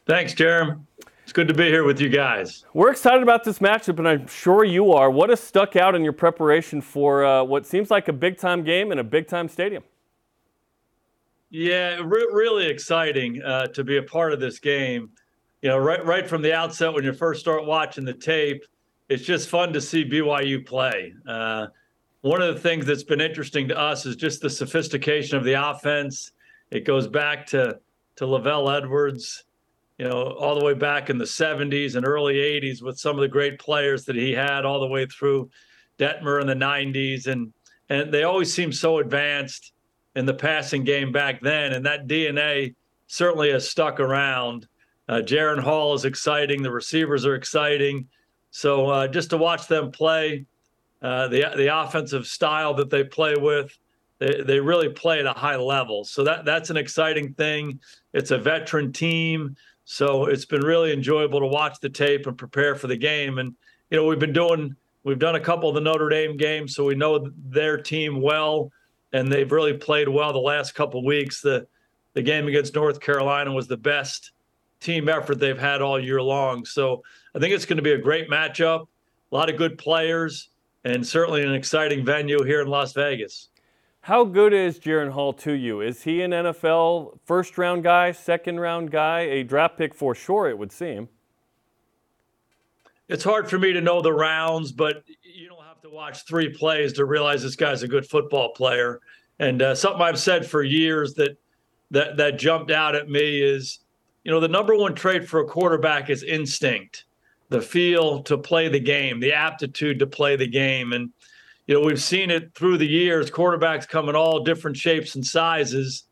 Thanks, Jarom. It's good to be here with you guys. We're excited about this matchup, and I'm sure you are. What has stuck out in your preparation for uh, what seems like a big time game in a big time stadium? Yeah, re- really exciting uh, to be a part of this game you know, right right from the outset when you first start watching the tape, it's just fun to see BYU play. Uh, one of the things that's been interesting to us is just the sophistication of the offense. It goes back to to LaVell Edwards, you know, all the way back in the 70s and early 80s with some of the great players that he had all the way through Detmer in the 90s and and they always seem so advanced in the passing game back then and that DNA certainly has stuck around uh, Jaren Hall is exciting. The receivers are exciting. So uh, just to watch them play, uh, the the offensive style that they play with, they, they really play at a high level. So that that's an exciting thing. It's a veteran team, so it's been really enjoyable to watch the tape and prepare for the game. And you know we've been doing we've done a couple of the Notre Dame games, so we know their team well, and they've really played well the last couple of weeks. The the game against North Carolina was the best team effort they've had all year long. So I think it's going to be a great matchup, a lot of good players, and certainly an exciting venue here in Las Vegas. How good is Jaren Hall to you? Is he an NFL first round guy, second round guy, a draft pick for sure, it would seem? It's hard for me to know the rounds, but you don't have to watch three plays to realize this guy's a good football player. And uh, something I've said for years that that that jumped out at me is you know, the number one trait for a quarterback is instinct, the feel to play the game, the aptitude to play the game. And, you know, we've seen it through the years, quarterbacks come in all different shapes and sizes.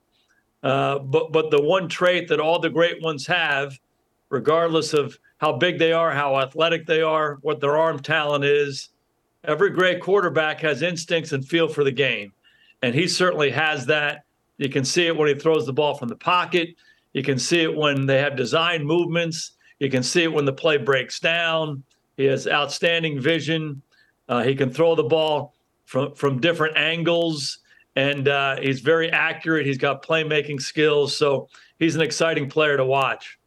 Uh, but but the one trait that all the great ones have, regardless of how big they are, how athletic they are, what their arm talent is, every great quarterback has instincts and feel for the game. And he certainly has that. You can see it when he throws the ball from the pocket. You can see it when they have design movements. You can see it when the play breaks down. He has outstanding vision. Uh, he can throw the ball from from different angles, and uh, he's very accurate. He's got playmaking skills, so he's an exciting player to watch.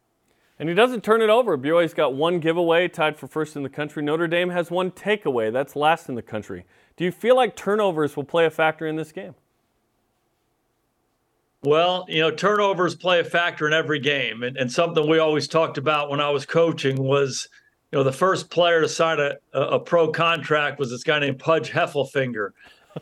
And he doesn't turn it over. BYU's got one giveaway, tied for first in the country. Notre Dame has one takeaway, that's last in the country. Do you feel like turnovers will play a factor in this game? Well, you know, turnovers play a factor in every game. And, and something we always talked about when I was coaching was, you know, the first player to sign a, a pro contract was this guy named Pudge Heffelfinger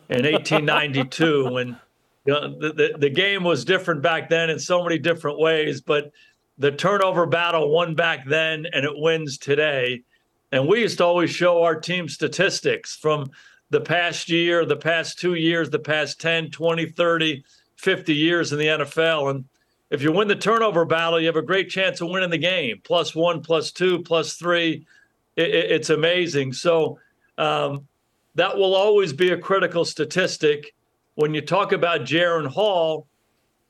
in 1892. when you know, the, the, the game was different back then in so many different ways, but the turnover battle won back then and it wins today. And we used to always show our team statistics from the past year, the past two years, the past 10, 20, 30 50 years in the NFL. And if you win the turnover battle, you have a great chance of winning the game. Plus one, plus two, plus three. It, it, it's amazing. So um, that will always be a critical statistic. When you talk about Jaren Hall,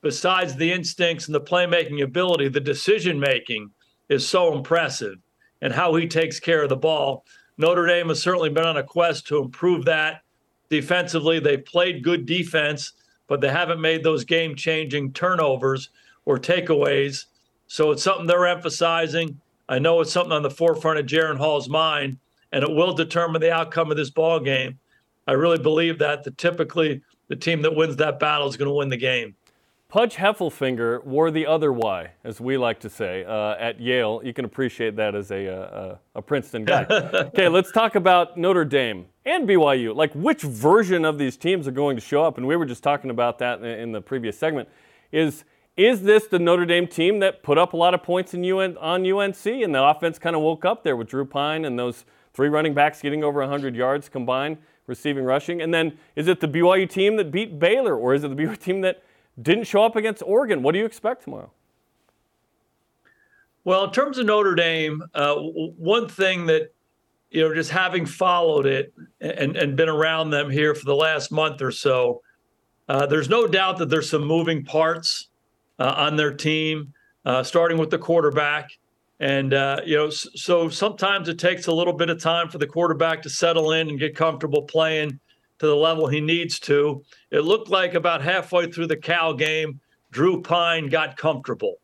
besides the instincts and the playmaking ability, the decision making is so impressive and how he takes care of the ball. Notre Dame has certainly been on a quest to improve that defensively. They've played good defense but they haven't made those game changing turnovers or takeaways. So it's something they're emphasizing. I know it's something on the forefront of Jaren Hall's mind, and it will determine the outcome of this ball game. I really believe that. That typically the team that wins that battle is going to win the game. Pudge Heffelfinger wore the other Y, as we like to say, uh, at Yale. You can appreciate that as a, uh, a, a Princeton guy. okay, let's talk about Notre Dame and BYU. Like, which version of these teams are going to show up? And we were just talking about that in, in the previous segment. Is is this the Notre Dame team that put up a lot of points in UN, on UNC and the offense kind of woke up there with Drew Pyne and those three running backs getting over 100 yards combined, receiving, rushing? And then is it the BYU team that beat Baylor or is it the BYU team that didn't show up against Oregon? What do you expect tomorrow? Well, in terms of Notre Dame, uh, one thing that you know, just having followed it and, and been around them here for the last month or so, uh, there's no doubt that there's some moving parts uh, on their team, uh, starting with the quarterback. And, uh, you know, so sometimes it takes a little bit of time for the quarterback to settle in and get comfortable playing to the level he needs to. It looked like about halfway through the Cal game, Drew Pyne got comfortable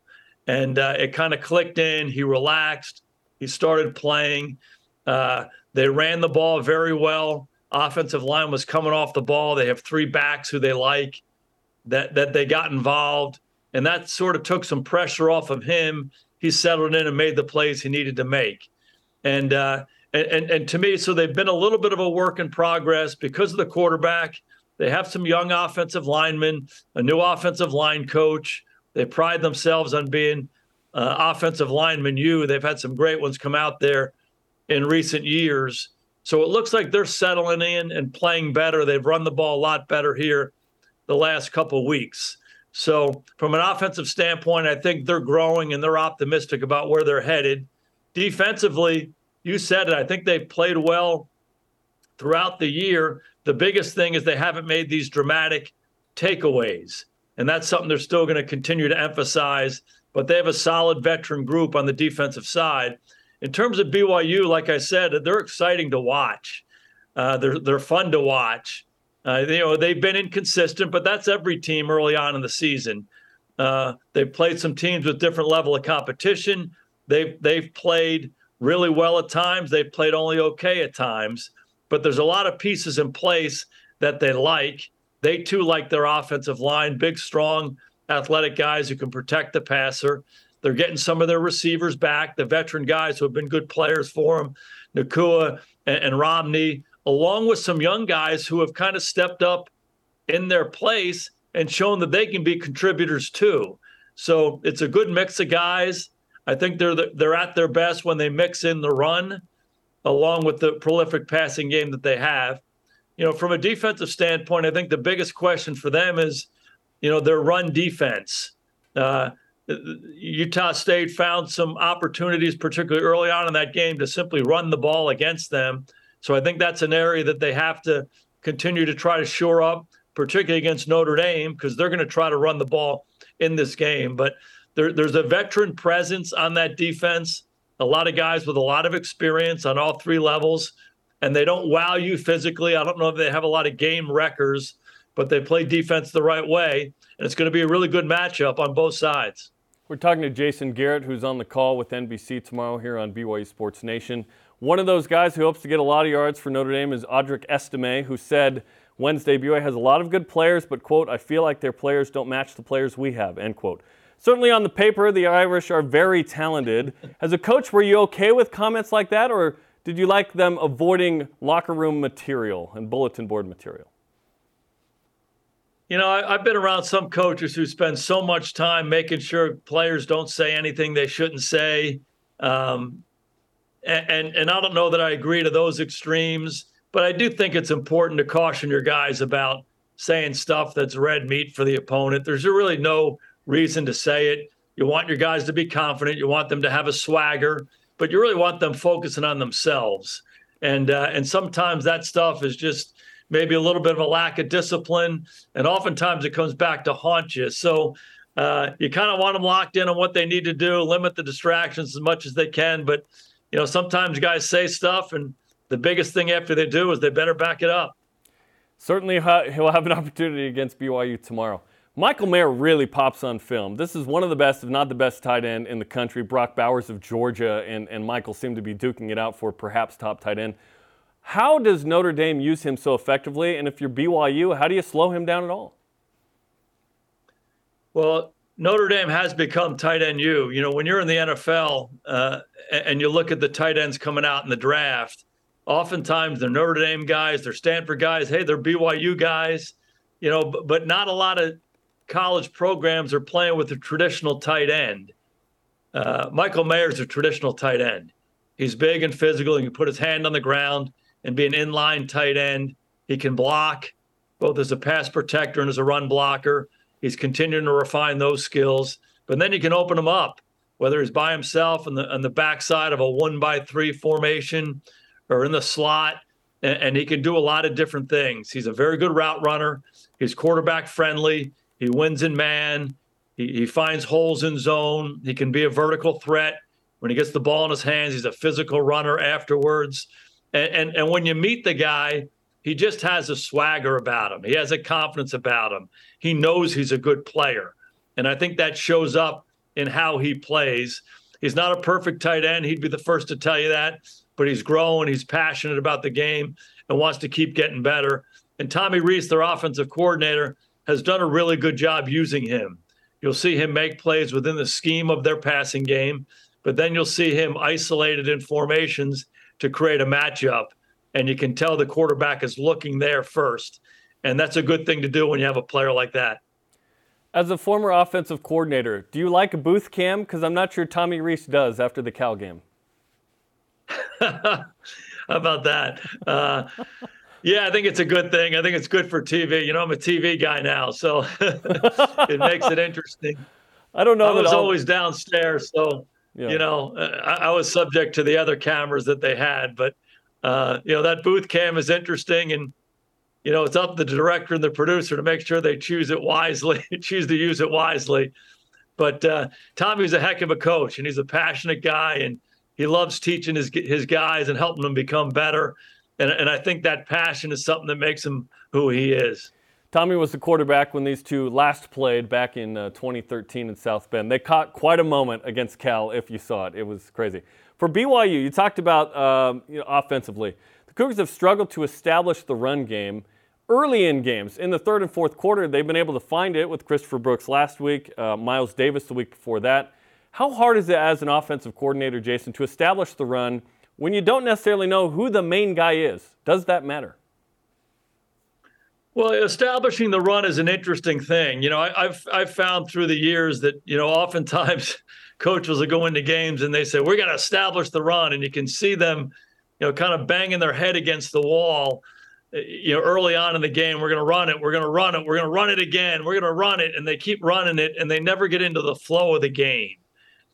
and uh, it kind of clicked in. He relaxed, he started playing. Uh, they ran the ball very well. Offensive line was coming off the ball. They have three backs who they like that that they got involved and that sort of took some pressure off of him. He settled in and made the plays he needed to make. And uh, and, and to me, so they've been a little bit of a work in progress because of the quarterback. They have some young offensive linemen, a new offensive line coach. They pride themselves on being uh, offensive linemen. You, they've had some great ones come out there in recent years. So it looks like they're settling in and playing better. They've run the ball a lot better here the last couple weeks. So, from an offensive standpoint, I think they're growing and they're optimistic about where they're headed. Defensively, you said it. I think they've played well throughout the year. The biggest thing is they haven't made these dramatic takeaways. And that's something they're still going to continue to emphasize. But they have a solid veteran group on the defensive side. In terms of BYU, like I said, they're exciting to watch. Uh, they're they're fun to watch. Uh, you know, they've been inconsistent, but that's every team early on in the season. Uh, they've played some teams with different level of competition. They've they've played really well at times. They've played only okay at times. But there's a lot of pieces in place that they like. They too like their offensive line, big, strong, athletic guys who can protect the passer. They're getting some of their receivers back, the veteran guys who have been good players for them, Nacua and, and Romney along with some young guys who have kind of stepped up in their place and shown that they can be contributors too. So it's a good mix of guys. I think they're the, they're at their best when they mix in the run along with the prolific passing game that they have. You know, from a defensive standpoint, I think the biggest question for them is, you know, their run defense. Uh, Utah State found some opportunities, particularly early on in that game, to simply run the ball against them. So I think that's an area that they have to continue to try to shore up, particularly against Notre Dame, because they're going to try to run the ball in this game. But there, there's a veteran presence on that defense, a lot of guys with a lot of experience on all three levels, and they don't wow you physically. I don't know if they have a lot of game wreckers, but they play defense the right way, and it's going to be a really good matchup on both sides. We're talking to Jason Garrett, who's on the call with NBC tomorrow here on BYU Sports Nation. One of those guys who hopes to get a lot of yards for Notre Dame is Audric Estime, who said Wednesday BYU has a lot of good players, but, quote, I feel like their players don't match the players we have, end quote. Certainly on the paper, the Irish are very talented. As a coach, were you okay with comments like that, or did you like them avoiding locker room material and bulletin board material? You know, I, have been around some coaches who spend so much time making sure players don't say anything they shouldn't say. Um, and, and I don't know that I agree to those extremes, but I do think it's important to caution your guys about saying stuff that's red meat for the opponent. There's really no reason to say it. You want your guys to be confident. You want them to have a swagger, but you really want them focusing on themselves. And uh, and sometimes that stuff is just maybe a little bit of a lack of discipline, and oftentimes it comes back to haunt you. So uh, you kind of want them locked in on what they need to do, limit the distractions as much as they can, but you know, sometimes guys say stuff, and the biggest thing after they do is they better back it up. Certainly, he'll have an opportunity against BYU tomorrow. Michael Mayer really pops on film. This is one of the best, if not the best, tight end in the country. Brock Bowers of Georgia and, and Michael seem to be duking it out for perhaps top tight end. How does Notre Dame use him so effectively? And if you're BYU, how do you slow him down at all? Well, Notre Dame has become tight end you. You know, when you're in the NFL uh, and you look at the tight ends coming out in the draft, oftentimes they're Notre Dame guys, they're Stanford guys, hey, they're BYU guys, you know, but, but not a lot of college programs are playing with a traditional tight end. Uh, Michael Mayer's a traditional tight end. He's big and physical. He can put his hand on the ground and be an inline tight end. He can block both as a pass protector and as a run blocker. He's continuing to refine those skills. But then you can open him up, whether he's by himself on the on the backside of a one by three formation or in the slot, and, and he can do a lot of different things. He's a very good route runner. He's quarterback friendly. He wins in man. He, he finds holes in zone. He can be a vertical threat. When he gets the ball in his hands, he's a physical runner afterwards. And, and, and when you meet the guy, he just has a swagger about him. He has a confidence about him. He knows he's a good player. And I think that shows up in how he plays. He's not a perfect tight end. He'd be the first to tell you that, but he's growing. He's passionate about the game and wants to keep getting better. And Tommy Rees, their offensive coordinator, has done a really good job using him. You'll see him make plays within the scheme of their passing game, but then you'll see him isolated in formations to create a matchup. And you can tell the quarterback is looking there first. And that's a good thing to do when you have a player like that. As a former offensive coordinator, do you like a booth cam? Because I'm not sure Tommy Rees does after the Cal game. How about that? Uh, yeah, I think it's a good thing. I think it's good for TV. You know, I'm a TV guy now, so it makes it interesting. I don't know. I was I'll... always downstairs, so yeah. you know, I, I, was subject to the other cameras that they had. But uh, you know, that booth cam is interesting, and you know, it's up to the director and the producer to make sure they choose it wisely, choose to use it wisely. But uh, Tommy's a heck of a coach, and he's a passionate guy, and he loves teaching his his guys and helping them become better and, and I think that passion is something that makes him who he is. Tommy was the quarterback when these two last played back in uh, 2013 in South Bend. They caught quite a moment against Cal, if you saw it. It was crazy. For BYU, you talked about um, you know, offensively. The Cougars have struggled to establish the run game early in games. In the third and fourth quarter, they've been able to find it with Christopher Brooks last week, uh, Miles Davis the week before that. How hard is it as an offensive coordinator, Jason, to establish the run when you don't necessarily know who the main guy is? Does that matter? Well, establishing the run is an interesting thing. You know, I, have I've found through the years that you know oftentimes coaches will go into games and they say we're going to establish the run, and you can see them, you know, kind of banging their head against the wall. Eh, you know, early on in the game, we're going to run it, we're going to run it, we're going to run it again, we're going to run it, and they keep running it, and they never get into the flow of the game.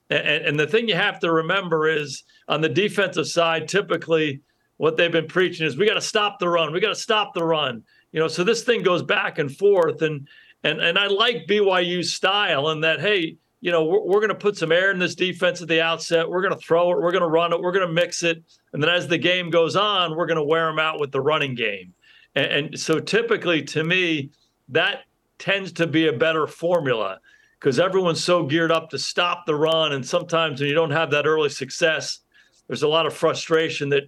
And, and the thing you have to remember is on the defensive side, typically what they've been preaching is we got to stop the run. We got to stop the run. You know, so this thing goes back and forth. And and and I like BYU's style in that, hey, you know, we're, we're going to put some air in this defense at the outset. We're going to throw it. We're going to run it. We're going to mix it. And then as the game goes on, we're going to wear them out with the running game. And, and so typically, to me, that tends to be a better formula because everyone's so geared up to stop the run. And sometimes when you don't have that early success, there's a lot of frustration that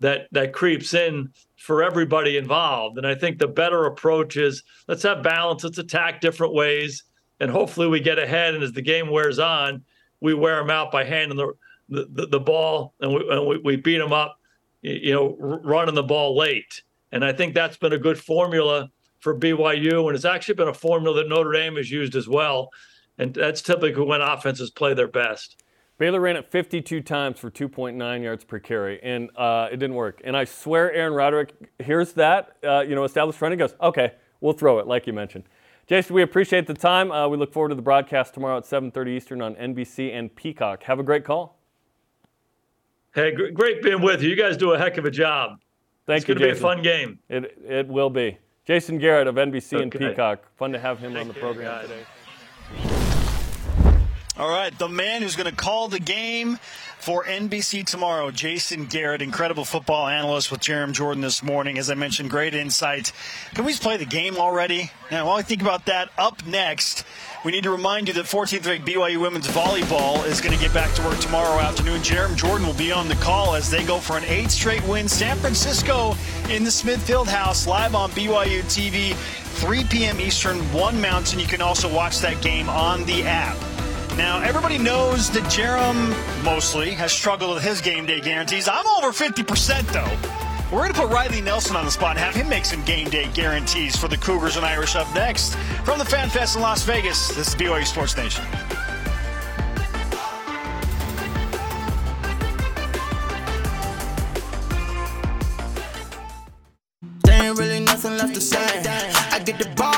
that that creeps in for everybody involved. And I think the better approach is let's have balance, let's attack different ways, and hopefully we get ahead. And as the game wears on, we wear them out by handing the the, the ball and we, and we, we beat them up, you know, running the ball late. And I think that's been a good formula for BYU, and it's actually been a formula that Notre Dame has used as well and that's typically when offenses play their best. Baylor ran it 52 times for 2.9 yards per carry, and uh, it didn't work. And I swear, Aaron Roderick hears that, uh, you know, established run and goes, "Okay, we'll throw it," like you mentioned. Jason, we appreciate the time. Uh, we look forward to the broadcast tomorrow at 7:30 Eastern on NBC and Peacock. Have a great call. Hey, great being with you. You guys do a heck of a job. Thank it's you. It's going to be a fun game. It it will be. Jason Garrett of NBC okay. and Peacock. Fun to have him Thank on the program today. All right, the man who's going to call the game for NBC tomorrow, Jason Garrett, incredible football analyst with Jarom Jordan this morning. As I mentioned, great insight. Can we just play the game already? Now, while I think about that, up next, we need to remind you that 14th ranked BYU women's volleyball is going to get back to work tomorrow afternoon. Jarom Jordan will be on the call as they go for an eighth straight win. San Francisco in the Smith Fieldhouse, live on BYU TV, 3 p.m. Eastern, 1 Mountain. You can also watch that game on the app. Now, everybody knows that Jarom mostly has struggled with his game day guarantees. I'm over 50%, though. We're going to put Riley Nelson on the spot and have him make some game day guarantees for the Cougars and Irish up next. From the Fan Fest in Las Vegas, this is BYU Sports Nation. Really nothing left to say. I get the ball,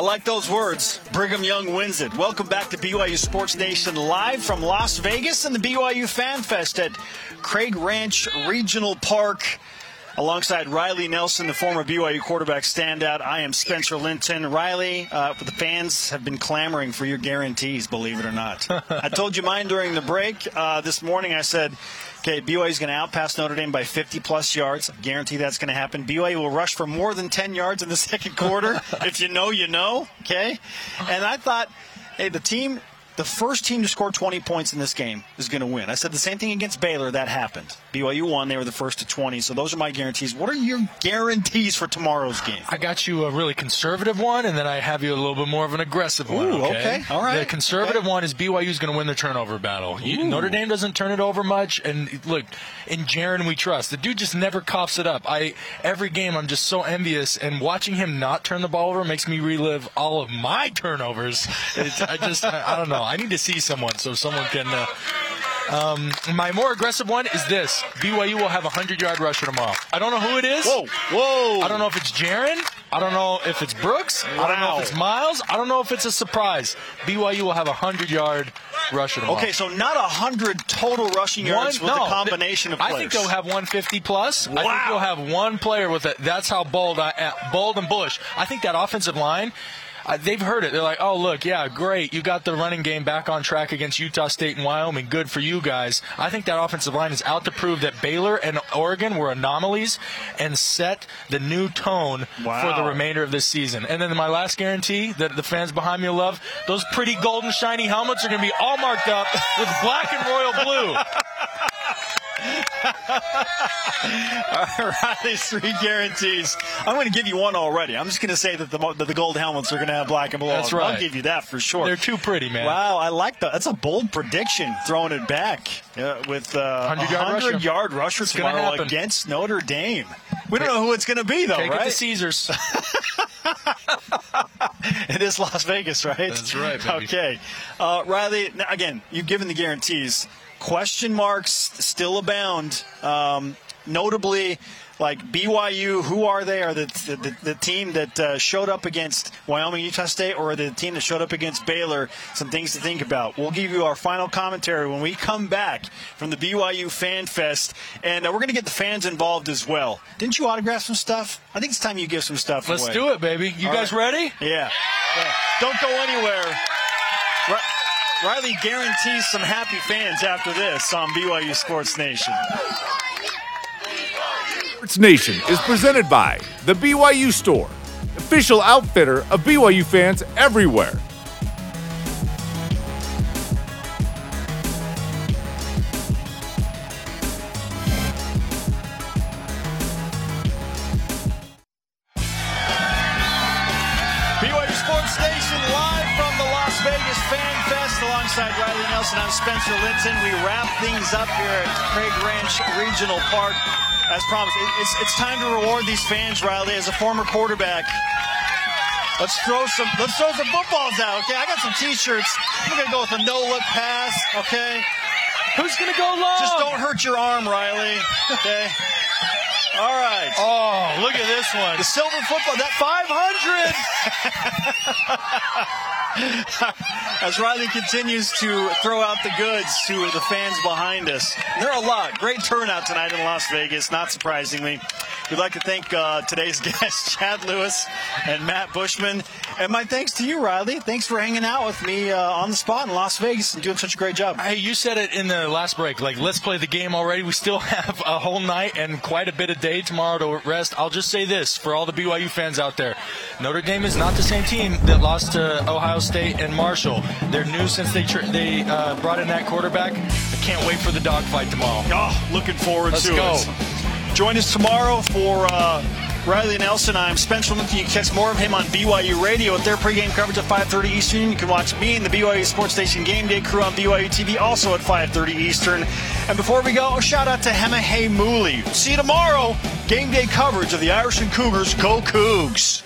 I like those words. Brigham Young wins it. Welcome back to BYU Sports Nation live from Las Vegas and the BYU Fan Fest at Craig Ranch Regional Park. Alongside Riley Nelson, the former BYU quarterback standout, I am Spencer Linton. Riley, uh, the fans have been clamoring for your guarantees, believe it or not. I told you mine during the break. Uh, this morning I said, okay, BYU is going to outpass Notre Dame by 50 plus yards. I guarantee that's going to happen. BYU will rush for more than 10 yards in the second quarter. if you know, you know. Okay? And I thought, hey, the team the first team to score 20 points in this game is going to win. I said the same thing against Baylor. That happened. BYU won. They were the first to 20. So those are my guarantees. What are your guarantees for tomorrow's game? I got you a really conservative one, and then I have you a little bit more of an aggressive one. Ooh, Okay. okay. All right. The conservative Okay. one is BYU is going to win the turnover battle. You- Notre Dame doesn't turn it over much, and look, in Jaren we trust. The dude just never coughs it up. I every game I'm just so envious, and watching him not turn the ball over makes me relive all of my turnovers. It's, I just I, I don't know. I need to see someone so someone can. Uh, um, my more aggressive one is this: BYU will have a hundred yard rusher tomorrow. I don't know who it is. Whoa, whoa. I don't know if it's Jaren. I don't know if it's Brooks. Wow. I don't know if it's Miles. I don't know if it's a surprise. BYU will have a hundred yard rusher tomorrow. Okay, so not a hundred total rushing yards One- with no, a combination of Players. I think they'll have 150 plus. Wow. I think you'll have one player with it. That's how bold, I, bold and bullish. I think that offensive line. They've heard it. They're like, "Oh, look, yeah, great. You got the running game back on track against Utah State and Wyoming. Good for you guys." I think that offensive line is out to prove that Baylor and Oregon were anomalies and set the new tone for the remainder of this season. And then my last guarantee that the fans behind me will love: those pretty golden shiny helmets are going to be all marked up with black and royal blue. Riley's three guarantees. I'm going to give you one already. I'm just going to say that the, that the gold helmets are going to have black and blue. That's right. I'll give you that for sure. They're too pretty, man. Wow, I like that. That's a bold prediction. Throwing it back uh, with uh, 100 yard 100 rusher. yard rusher tomorrow happen. against Notre Dame. We don't know who it's going to be though, Take it right? to Caesars. It is Las Vegas, right? That's right, baby. Okay. Uh, Riley, again, you've given the guarantees. Question marks still abound. Um, notably, like BYU, who are they? Are the, the, the team that uh, showed up against Wyoming, Utah State, or the team that showed up against Baylor? Some things to think about. We'll give you our final commentary when we come back from the BYU Fan Fest, and uh, we're going to get the fans involved as well. Didn't you autograph some stuff? I think it's time you give some stuff Let's away. do it, baby. You All guys right. ready? Yeah. yeah. Don't go anywhere. Ri- Riley guarantees some happy fans after this on BYU Sports Nation. Sports Nation is presented by The BYU Store, official outfitter of BYU fans everywhere. Alongside Riley Nelson. I'm Spencer Linton. We wrap things up here at Craig Ranch Regional Park. As promised, it- it's, it's time to reward these fans, Riley, as a former quarterback. Let's throw some let's throw some footballs out, okay? I got some t-shirts. I'm gonna go with a no-look pass, okay? Who's gonna go long? Just don't hurt your arm, Riley. Okay. All right. Oh, look at this one. The silver football, that 500. As Riley continues to throw out the goods to the fans behind us. There are a lot. Great turnout tonight in Las Vegas, not surprisingly. We'd like to thank uh, today's guests, Chad Lewis and Matt Bushman. And my thanks to you, Riley. Thanks for hanging out with me uh, on the spot in Las Vegas and doing such a great job. Hey, you said it in the last break. Like, let's play the game already. We still have a whole night and quite a bit of day tomorrow to rest. I'll just say this for all the BYU fans out there Notre Dame is not the same team that lost to Ohio State and Marshall. They're new since they tr- they uh, brought in that quarterback. I can't wait for the dogfight tomorrow. Oh, looking forward Let's to go. it. Join us tomorrow for uh, Riley Nelson. I'm Spencer Linton. You can catch more of him on BYU Radio with their pregame coverage at 5:30 Eastern. You can watch me and the BYU Sports Station Game Day crew on BYU TV also at 5:30 Eastern. And before we go, shout out to Hema Hey Mooley. See you tomorrow. Game day coverage of the Irish and Cougars. Go Cougs!